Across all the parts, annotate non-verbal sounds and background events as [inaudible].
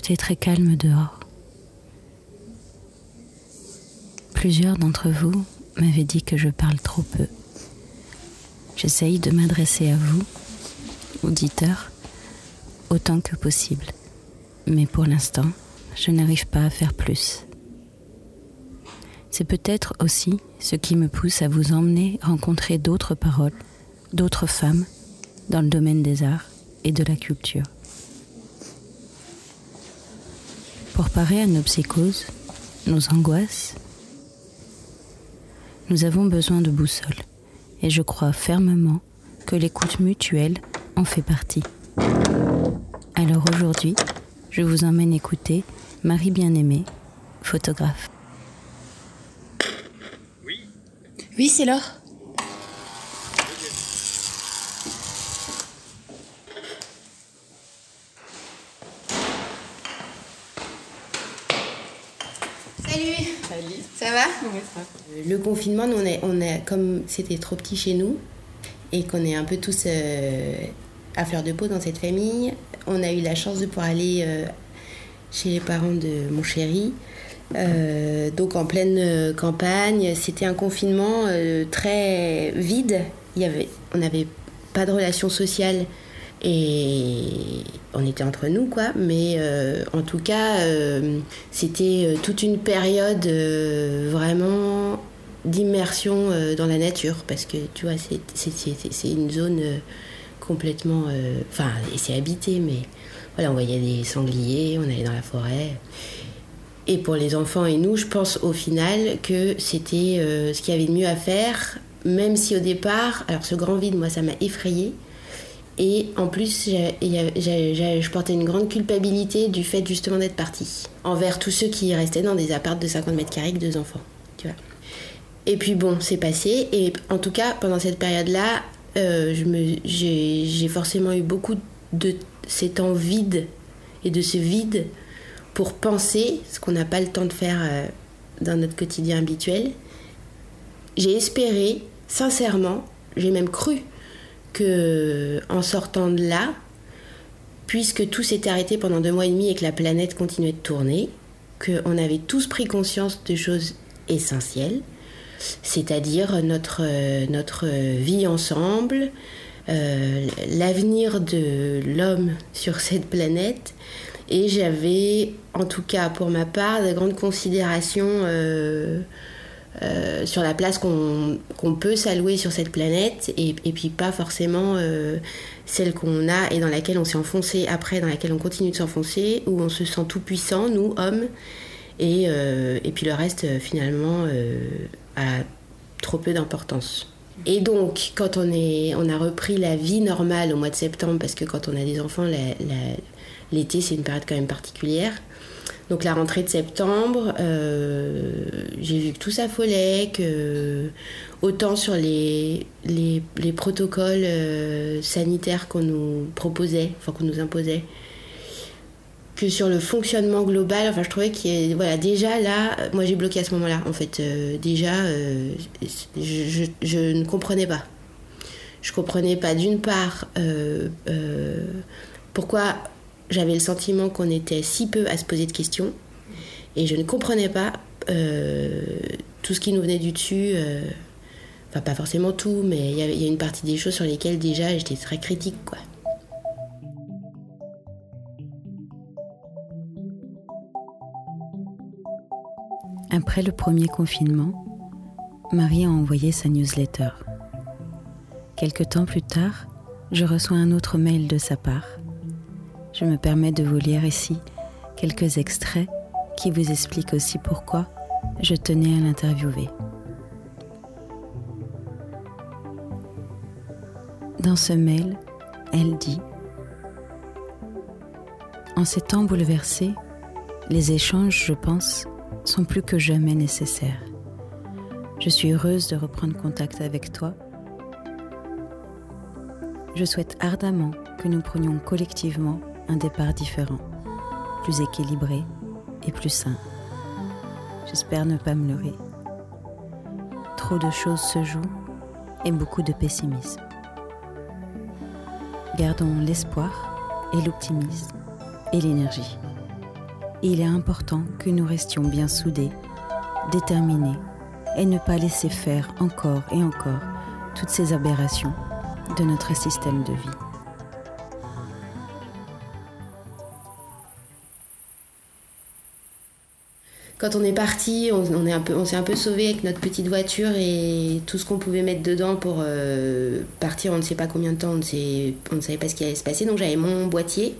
Tout est très calme dehors. Plusieurs d'entre vous m'avaient dit que je parle trop peu. J'essaye de m'adresser à vous, auditeurs, autant que possible. Mais pour l'instant, je n'arrive pas à faire plus. C'est peut-être aussi ce qui me pousse à vous emmener rencontrer d'autres paroles, d'autres femmes dans le domaine des arts et de la culture. Pour parer à nos psychoses, nos angoisses, nous avons besoin de boussole et je crois fermement que l'écoute mutuelle en fait partie. Alors aujourd'hui, je vous emmène écouter Marie Bien-Aimée, photographe. Oui Oui, c'est Laure. Ça va Le confinement, on est, on est, comme c'était trop petit chez nous et qu'on est un peu tous euh, à fleur de peau dans cette famille, on a eu la chance de pouvoir aller euh, chez les parents de mon chéri. Euh, donc en pleine campagne, c'était un confinement très vide. Il y avait, on n'avait pas de relations sociales et on était entre nous, quoi. Mais en tout cas, c'était toute une période vraiment d'immersion dans la nature. Parce que, tu vois, c'est une zone complètement. Enfin, c'est habité, mais voilà, on voyait des sangliers, on allait dans la forêt. Et pour les enfants et nous, je pense au final que c'était ce qu'il y avait de mieux à faire, même si au départ, alors ce grand vide, moi, ça m'a effrayée. Et en plus, je portais une grande culpabilité du fait justement d'être partie envers tous ceux qui restaient dans des apparts de 50 mètres carrés avec deux enfants. Tu vois. Et puis bon, c'est passé. Et en tout cas, pendant cette période-là, euh, j'ai forcément eu beaucoup de ces temps vides et de ce vide pour penser, ce qu'on n'a pas le temps de faire euh, dans notre quotidien habituel. J'ai espéré, sincèrement, j'ai même cru que en sortant de là, puisque tout s'était arrêté pendant deux mois et demi et que la planète continuait de tourner, qu'on avait tous pris conscience de choses essentielles, c'est-à-dire notre, vie ensemble, euh, l'avenir de l'homme sur cette planète. Et j'avais, en tout cas pour ma part, de grandes considérations euh, euh, sur la place qu'on peut s'allouer sur cette planète et, puis pas forcément celle qu'on a et dans laquelle on s'est enfoncé après, dans laquelle on continue de s'enfoncer, où on se sent tout puissant, nous, hommes, et puis le reste finalement trop peu d'importance. Et donc, quand on, est, on a repris la vie normale au mois de septembre, parce que quand on a des enfants, l'été c'est une période quand même particulière, donc la rentrée de septembre, euh, j'ai vu que tout s'affolait, que autant sur les, les, protocoles euh, sanitaires qu'on nous proposait, enfin qu'on nous imposait, que sur le fonctionnement global, enfin je trouvais qu'il y voilà, déjà là, moi j'ai bloqué à ce moment-là, en fait, euh, déjà, je, je, ne comprenais pas. Je comprenais pas d'une part pourquoi j'avais le sentiment qu'on était si peu à se poser de questions et je ne comprenais pas euh, tout ce qui nous venait du dessus. Euh, enfin, pas forcément tout, mais il y, a une partie des choses sur lesquelles déjà j'étais très critique, quoi. Après le premier confinement, Marie a envoyé sa newsletter. Quelque temps plus tard, je reçois un autre mail de sa part je me permets de vous lire ici quelques extraits qui vous expliquent aussi pourquoi je tenais à l'interviewer. Dans ce mail, elle dit En ces temps bouleversés, les échanges, je pense, sont plus que jamais nécessaires. Je suis heureuse de reprendre contact avec toi. Je souhaite ardemment que nous prenions collectivement un départ différent, plus équilibré et plus sain. J'espère ne pas me leurrer. Trop de choses se jouent et beaucoup de pessimisme. Gardons l'espoir et l'optimisme et l'énergie. Il est important que nous restions bien soudés, déterminés, et ne pas laisser faire encore et encore toutes ces aberrations de notre système de vie. quand on est parti, on, s'est un peu sauvé avec notre petite voiture et tout ce qu'on pouvait mettre dedans pour euh, partir. On ne sait pas combien de temps, on ne savait pas ce qui allait se passer. Donc j'avais mon boîtier,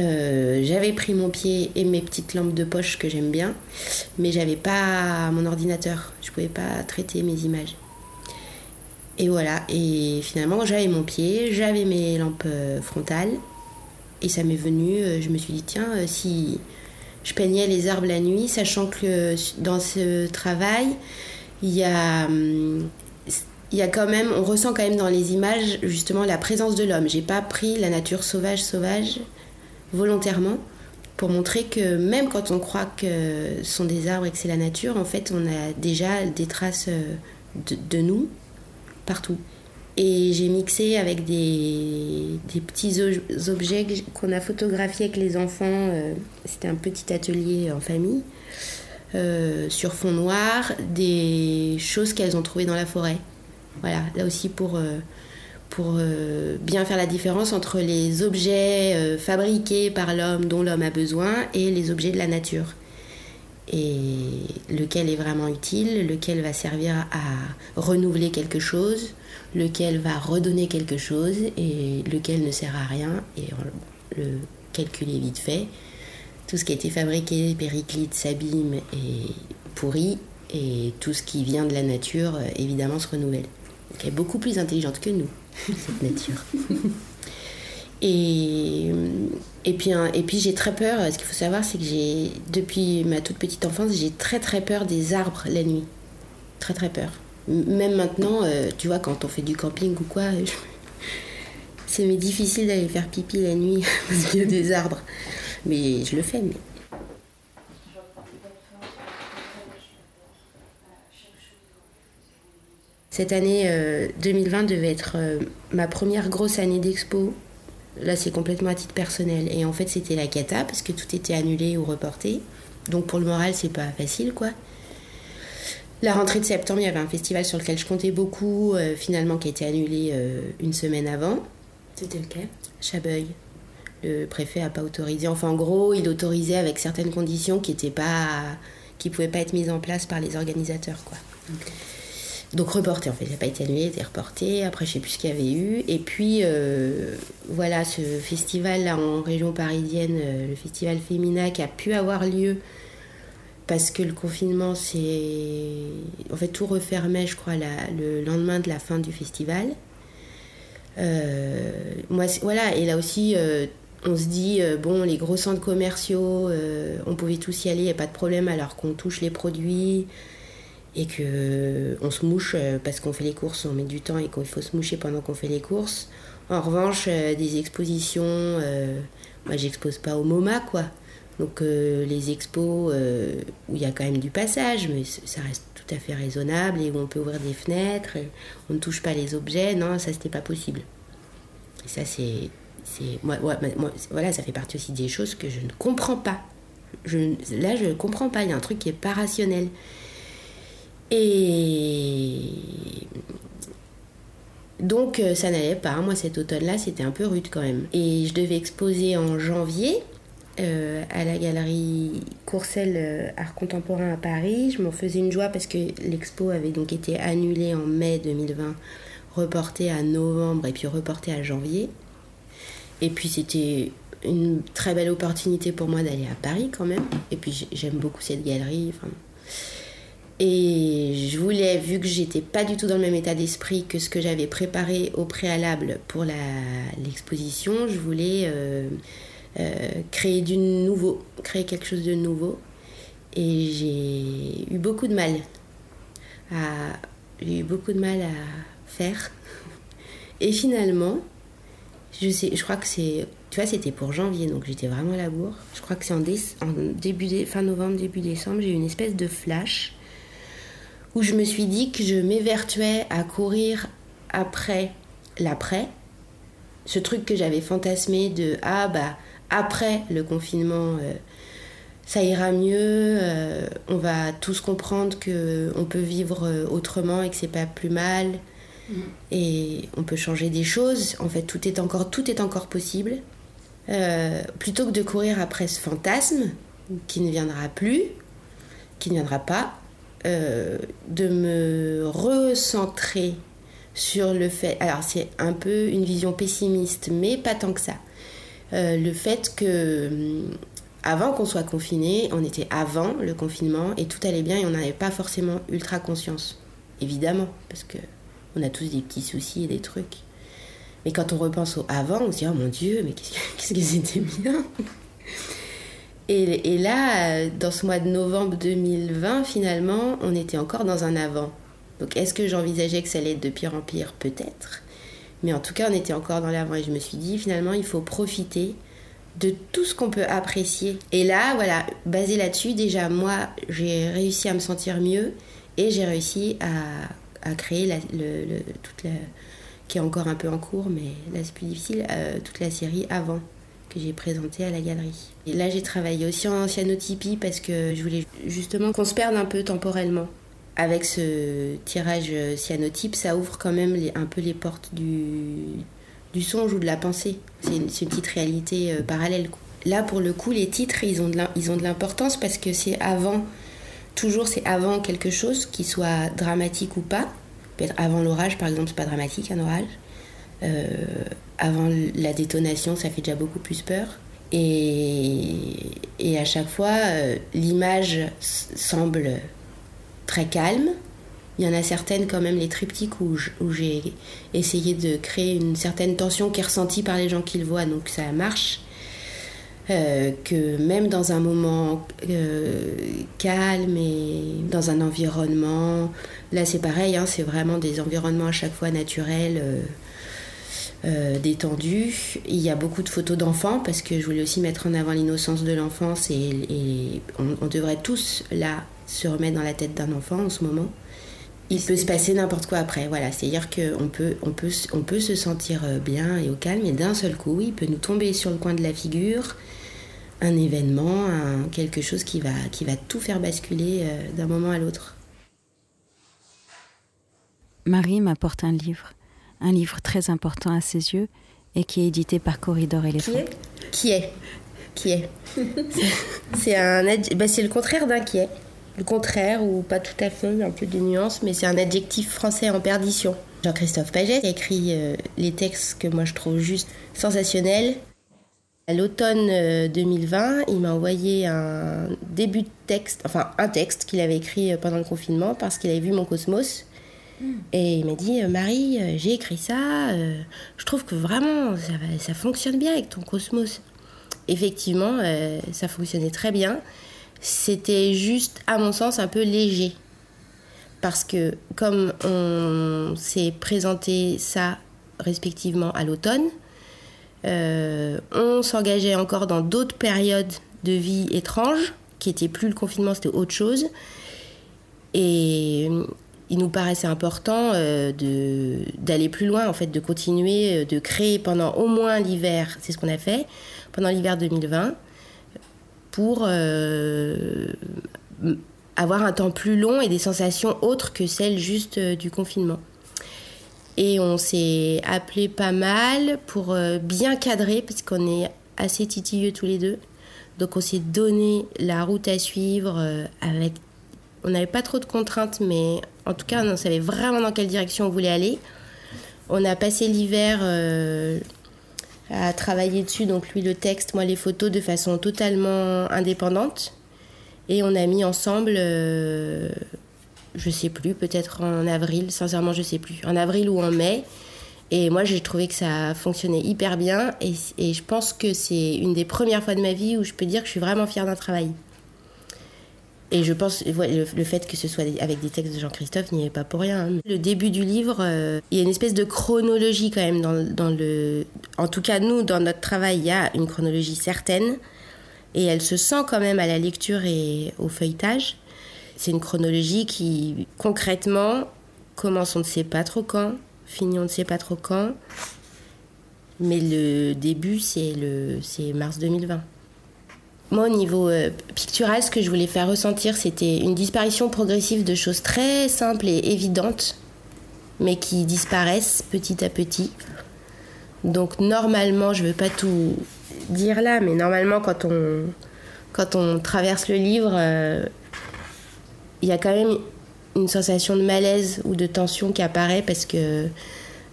euh, j'avais pris mon pied et mes petites lampes de poche que j'aime bien, mais j'avais pas mon ordinateur. Je pouvais pas traiter mes images. Et voilà. Et finalement, j'avais mon pied, j'avais mes lampes euh, frontales, et ça m'est venu. Je me suis dit tiens, si je peignais les arbres la nuit, sachant que dans ce travail, il y a, hum, il y a quand même, on ressent quand même dans les images justement la présence de l'homme. J'ai pas pris la nature sauvage, sauvage volontairement pour montrer que même quand on croit que ce sont des arbres et que c'est la nature, en fait, on a déjà des traces euh, de nous partout. Et j'ai mixé avec des, petits objets qu'on a photographiés avec les enfants. Euh, c'était un petit atelier en famille. Euh, sur fond noir, des choses qu'elles ont trouvées dans la forêt. Voilà, là aussi pour, pour bien faire la différence entre les objets fabriqués par l'homme dont l'homme a besoin et les objets de la nature et lequel est vraiment utile, lequel va servir à renouveler quelque chose, lequel va redonner quelque chose et lequel ne sert à rien et le calcul est vite fait. Tout ce qui a été fabriqué, périclite, s'abîme et pourrit et tout ce qui vient de la nature évidemment se renouvelle. elle est beaucoup plus intelligente que nous, [laughs] cette nature. Et, et puis, et puis j'ai très peur, ce qu'il faut savoir, c'est que j'ai, depuis ma toute petite enfance, j'ai très très peur des arbres la nuit. Très très peur. Même maintenant, euh, tu vois, quand on fait du camping ou quoi, c'est difficile d'aller faire pipi la nuit [laughs] parce qu'il y a des arbres. Mais je le fais, mais Cette année 2020 euh, devait être euh, ma première grosse année d'expo Là, c'est complètement à titre personnel. Et en fait, c'était la cata parce que tout était annulé ou reporté. Donc pour le moral, c'est pas facile, quoi. La rentrée de septembre, il y avait un festival sur lequel je comptais beaucoup, euh, finalement, qui a été annulé euh, une semaine avant. C'était lequel? Chabeuil. Le préfet n'a pas autorisé. Enfin, en gros, il autorisait avec certaines conditions qui ne qui pouvaient pas être mises en place par les organisateurs, quoi. Donc reporté en fait, il n'a pas été annulé, été reporté. Après, je sais plus ce qu'il y avait eu. Et puis, euh, voilà, ce festival là en région parisienne, euh, le festival Femina, qui a pu avoir lieu parce que le confinement, c'est. En fait, tout refermait, je crois, le lendemain de la fin du festival. Euh, voilà, et là aussi, on se dit, bon, les gros centres commerciaux, on pouvait tous y aller, il n'y a pas de problème, alors qu'on touche les produits et que euh, on se mouche euh, parce qu'on fait les courses, on met du temps et qu'il faut se moucher pendant qu'on fait les courses. En revanche, euh, des expositions, moi j'expose pas au MoMA quoi. Donc les expos où il y a quand même du passage, mais ça reste tout à fait raisonnable et où on peut ouvrir des fenêtres, on ne touche pas les objets, non, ça c'était pas possible. Et ça c'est, c'est moi, voilà, ça fait partie aussi des choses que je ne comprends pas. Je, là je ne comprends pas, il y a un truc qui est pas rationnel. Et donc euh, ça n'allait pas. Moi cet automne-là c'était un peu rude quand même. Et je devais exposer en janvier euh, à la galerie Courcelles euh, Art Contemporain à Paris. Je m'en faisais une joie parce que l'expo avait donc été annulée en mai 2020, reportée à novembre et puis reportée à janvier. Et puis c'était une très belle opportunité pour moi d'aller à Paris quand même. Et puis j'aime beaucoup cette galerie. Et je voulais, vu que j'étais pas du tout dans le même état d'esprit que ce que j'avais préparé au préalable pour l'exposition, je voulais euh, euh, créer du nouveau, créer quelque chose de nouveau. Et j'ai eu beaucoup de mal à, j'ai eu beaucoup de mal à faire. [laughs] Et finalement, je sais, je crois que c'est, tu vois, c'était pour janvier, donc j'étais vraiment à la bourre. Je crois que c'est en, début, fin novembre, début décembre, j'ai eu une espèce de flash où je me suis dit que je m'évertuais à courir après l'après. Ce truc que j'avais fantasmé de ah bah après le confinement, euh, ça ira mieux, on va tous comprendre que on peut vivre autrement et que c'est pas plus mal. Mm. Et on peut changer des choses. En fait, tout est encore, tout est encore possible. plutôt que de courir après ce fantasme qui ne viendra plus, qui ne viendra pas, de me recentrer sur le fait, alors c'est un peu une vision pessimiste, mais pas tant que ça. Euh, le fait que hum, avant qu'on soit confiné, on était avant le confinement et tout allait bien et on n'avait pas forcément ultra conscience. Évidemment, parce que on a tous des petits soucis et des trucs. Mais quand on repense au avant, on se dit oh mon Dieu, mais qu'est-ce que [laughs] c'était bien. Et, là, dans ce mois de novembre 2020, finalement, on était encore dans un avant. Donc est-ce que j'envisageais que ça allait être de pire en pire? Peut-être. Mais en tout cas, on était encore dans l'avant et je me suis dit, finalement, il faut profiter de tout ce qu'on peut apprécier. Et là, voilà, basé là-dessus, déjà, moi, j'ai réussi à me sentir mieux et j'ai réussi à, créer toute la, qui est encore un peu en cours, mais là, c'est plus difficile, euh, toute la série avant que j'ai présentée à la galerie. Et là, j'ai travaillé aussi en cyanotypie parce que je voulais justement qu'on se perde un peu temporellement avec ce tirage cyanotype, ça ouvre quand même un peu les portes du, du songe ou de la pensée. C'est une, petite réalité euh, parallèle. Là, pour le coup, les titres, ils ont de l'importance parce que c'est avant, toujours c'est avant quelque chose, qui soit dramatique ou pas. Peut-être avant l'orage, par exemple, c'est pas dramatique un orage. Euh, avant la détonation, ça fait déjà beaucoup plus peur. Et, à chaque fois, euh, l'image semble très calme. Il y en a certaines, quand même, les triptyques, où j'ai essayé de créer une certaine tension qui est ressentie par les gens qui le voient, donc ça marche. Euh, que même dans un moment euh, calme et dans un environnement, là c'est pareil, hein, c'est vraiment des environnements à chaque fois naturels, détendus. Il y a beaucoup de photos d'enfants parce que je voulais aussi mettre en avant l'innocence de l'enfance et, on, devrait tous là se remettre dans la tête d'un enfant en ce moment. Il peut se passer n'importe quoi après, voilà. C'est-à-dire qu'on peut, on peut, on peut se sentir euh, bien et au calme, et d'un seul coup, il peut nous tomber sur le coin de la figure un événement, quelque chose qui va, qui va tout faire basculer euh, d'un moment à l'autre. Marie m'apporte un livre, un livre très important à ses yeux et qui est édité par Corridor Éléphant. Qui est Qui est Qui est [laughs] C'est un, bah, c'est le contraire d'inquiet le contraire ou pas tout à fait, un peu de nuances, mais c'est un adjectif français en perdition. Jean-Christophe Paget a écrit euh, les textes que moi je trouve juste sensationnels. À l'automne 2020, euh, il m'a envoyé un début de texte, enfin un texte qu'il avait écrit euh, pendant le confinement parce qu'il avait vu mon cosmos. Hmm. Et il m'a dit Marie, j'ai écrit ça, je trouve que vraiment ça, fonctionne bien avec ton cosmos. Effectivement, ça fonctionnait très bien c'était juste, à mon sens, un peu léger. Parce que comme on s'est présenté ça respectivement à l'automne, euh, on s'engageait encore dans d'autres périodes de vie étranges, qui n'étaient plus le confinement, c'était autre chose. Et il nous paraissait important euh, d'aller plus loin, en fait, de continuer, euh, de créer pendant au moins l'hiver, c'est ce qu'on a fait, pendant l'hiver 2020 pour euh, avoir un temps plus long et des sensations autres que celles juste du confinement. Et on s'est appelé pas mal pour bien cadrer, parce qu'on est assez titilleux tous les deux. Donc on s'est donné la route à suivre avec... On n'avait pas trop de contraintes, mais en tout cas on savait vraiment dans quelle direction on voulait aller. On a passé l'hiver à travailler dessus, donc lui le texte, moi les photos de façon totalement indépendante. Et on a mis ensemble, euh, je sais plus, peut-être en avril, sincèrement je sais plus, en avril ou en mai. Et moi j'ai trouvé que ça fonctionnait hyper bien et, et je pense que c'est une des premières fois de ma vie où je peux dire que je suis vraiment fière d'un travail. Et je pense, le, fait que ce soit avec des textes de Jean-Christophe n'y est pas pour rien. Hein. Le début du livre, euh, il y a une espèce de chronologie quand même dans, le... En tout cas, nous, dans notre travail, il y a une chronologie certaine. Et elle se sent quand même à la lecture et au feuilletage. C'est une chronologie qui, concrètement, commence on ne sait pas trop quand, finit on ne sait pas trop quand. Mais le début, c'est mars 2020. Moi, au niveau euh, pictural, ce que je voulais faire ressentir, c'était une disparition progressive de choses très simples et évidentes, mais qui disparaissent petit à petit. Donc, normalement, je ne veux pas tout dire là, mais normalement, quand on, traverse le livre, euh, il y a quand même une sensation de malaise ou de tension qui apparaît parce que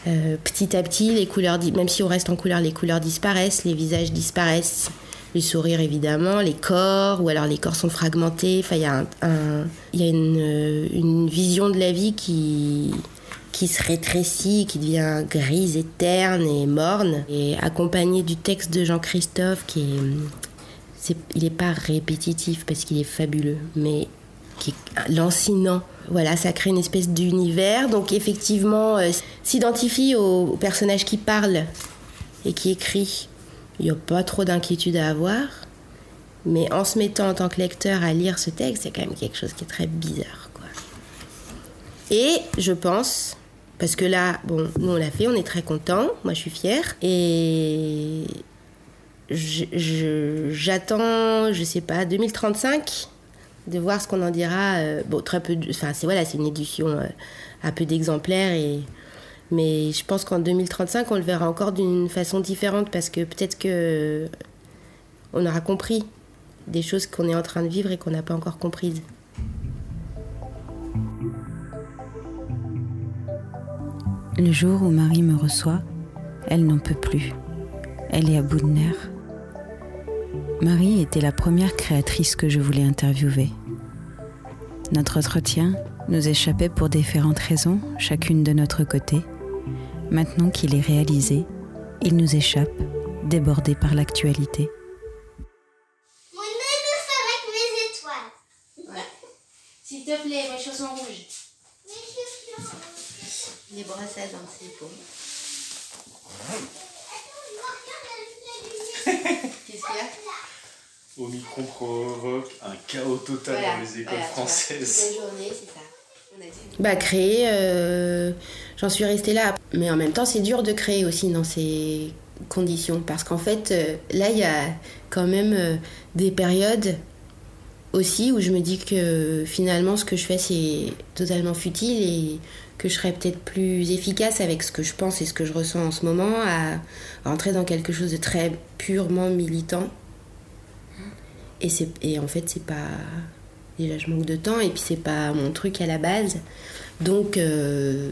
euh, petit à petit, les couleurs, même si on reste en couleur, les couleurs disparaissent, les visages disparaissent les sourires évidemment, les corps, ou alors les corps sont fragmentés. Enfin, il y a, une, vision de la vie qui, qui se rétrécit, qui devient grise et terne et morne, et accompagné du texte de Jean-Christophe qui est, il n'est pas répétitif parce qu'il est fabuleux, mais qui est lancinant. Voilà, ça crée une espèce d'univers. Donc effectivement, euh, s'identifie au personnage qui parle et qui écrit il n'y a pas trop d'inquiétude à avoir. Mais en se mettant en tant que lecteur à lire ce texte, c'est quand même quelque chose qui est très bizarre. Quoi. Et je pense, parce que là, bon, nous on l'a fait, on est très contents, moi je suis fière. Et j'attends, je, sais pas, 2035 de voir ce qu'on en dira. Euh, bon, très peu, enfin c'est voilà, c'est une édition euh, à peu d'exemplaires et mais je pense qu'en 2035, on le verra encore d'une façon différente parce que peut-être que on aura compris des choses qu'on est en train de vivre et qu'on n'a pas encore comprises. Le jour où Marie me reçoit, elle n'en peut plus. Elle est à bout de nerfs. Marie était la première créatrice que je voulais interviewer. Notre entretien nous échappait pour différentes raisons, chacune de notre côté. Maintenant qu'il est réalisé, il nous échappe, débordé par l'actualité. Mon anus avec mes étoiles. Ouais. S'il te plaît, mes chaussons rouges. Mes chaussons rouges. Les brossades dans ses paumes. Qu'est-ce qu'il y a? Omicron provoque un chaos total dans les écoles françaises. Toute la journée, c'est ça. Bah créer, euh, j'en suis restée là. Mais en même temps, c'est dur de créer aussi dans ces conditions. Parce qu'en fait, euh, là, il y a quand même euh, des périodes aussi où je me dis que finalement, ce que je fais, c'est totalement futile et que je serais peut-être plus efficace avec ce que je pense et ce que je ressens en ce moment à rentrer dans quelque chose de très purement militant. Et, et en fait, c'est pas Déjà, je manque de temps et puis c'est pas mon truc à la base. Donc, euh,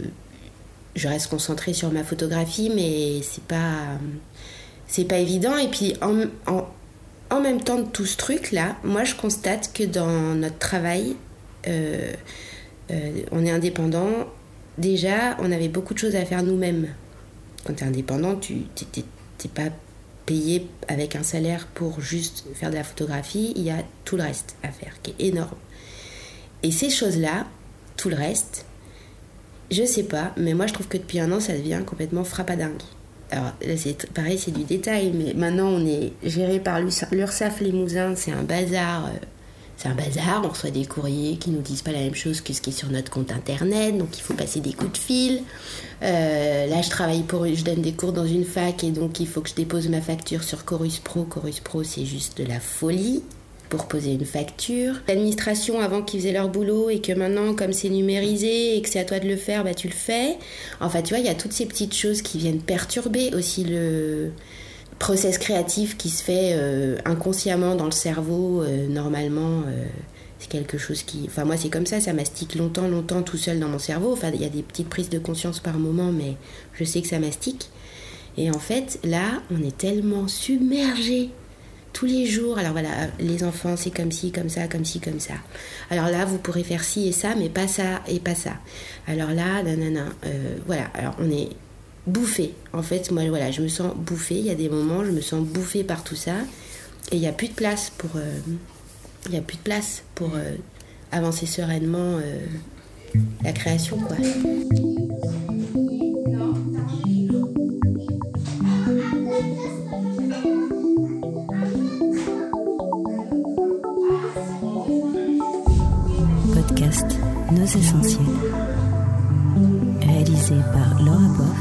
je reste concentrée sur ma photographie, mais c'est pas, c'est pas évident. Et puis, en, en, même temps de tout ce truc-là, moi, je constate que dans notre travail, euh, euh, on est indépendant. Déjà, on avait beaucoup de choses à faire nous-mêmes. Quand tu es indépendant, tu n'es pas payé avec un salaire pour juste faire de la photographie, il y a tout le reste à faire, qui est énorme. Et ces choses-là, tout le reste, je sais pas, mais moi je trouve que depuis un an, ça devient complètement frappadingue. Alors là, c'est pareil, c'est du détail, mais maintenant on est géré par l'URSAF Limousin, c'est un bazar. Euh, c'est un bazar, on reçoit des courriers qui nous disent pas la même chose que ce qui est sur notre compte internet, donc il faut passer des coups de fil. Euh, là, je travaille pour, je donne des cours dans une fac et donc il faut que je dépose ma facture sur Chorus Pro. Chorus Pro, c'est juste de la folie pour poser une facture. L'administration avant qu'ils faisaient leur boulot et que maintenant comme c'est numérisé et que c'est à toi de le faire, bah tu le fais. Enfin tu vois, il y a toutes ces petites choses qui viennent perturber aussi le process créatif qui se fait euh, inconsciemment dans le cerveau euh, normalement. c'est quelque chose qui... Enfin moi c'est comme ça, ça mastique longtemps, longtemps tout seul dans mon cerveau. Enfin il y a des petites prises de conscience par moment, mais je sais que ça mastique. Et en fait là, on est tellement submergé tous les jours. Alors voilà, les enfants, c'est comme ci, comme ça, comme ci, comme ça. Alors là, vous pourrez faire ci et ça, mais pas ça et pas ça. Alors là, nanana, euh, voilà. Alors on est bouffé. En fait, moi, voilà, je me sens bouffé. Il y a des moments, je me sens bouffé par tout ça. Et il n'y a plus de place pour... Euh, il a plus de place pour euh, avancer sereinement la création, quoi. Nos Essentiels, réalisé par Laura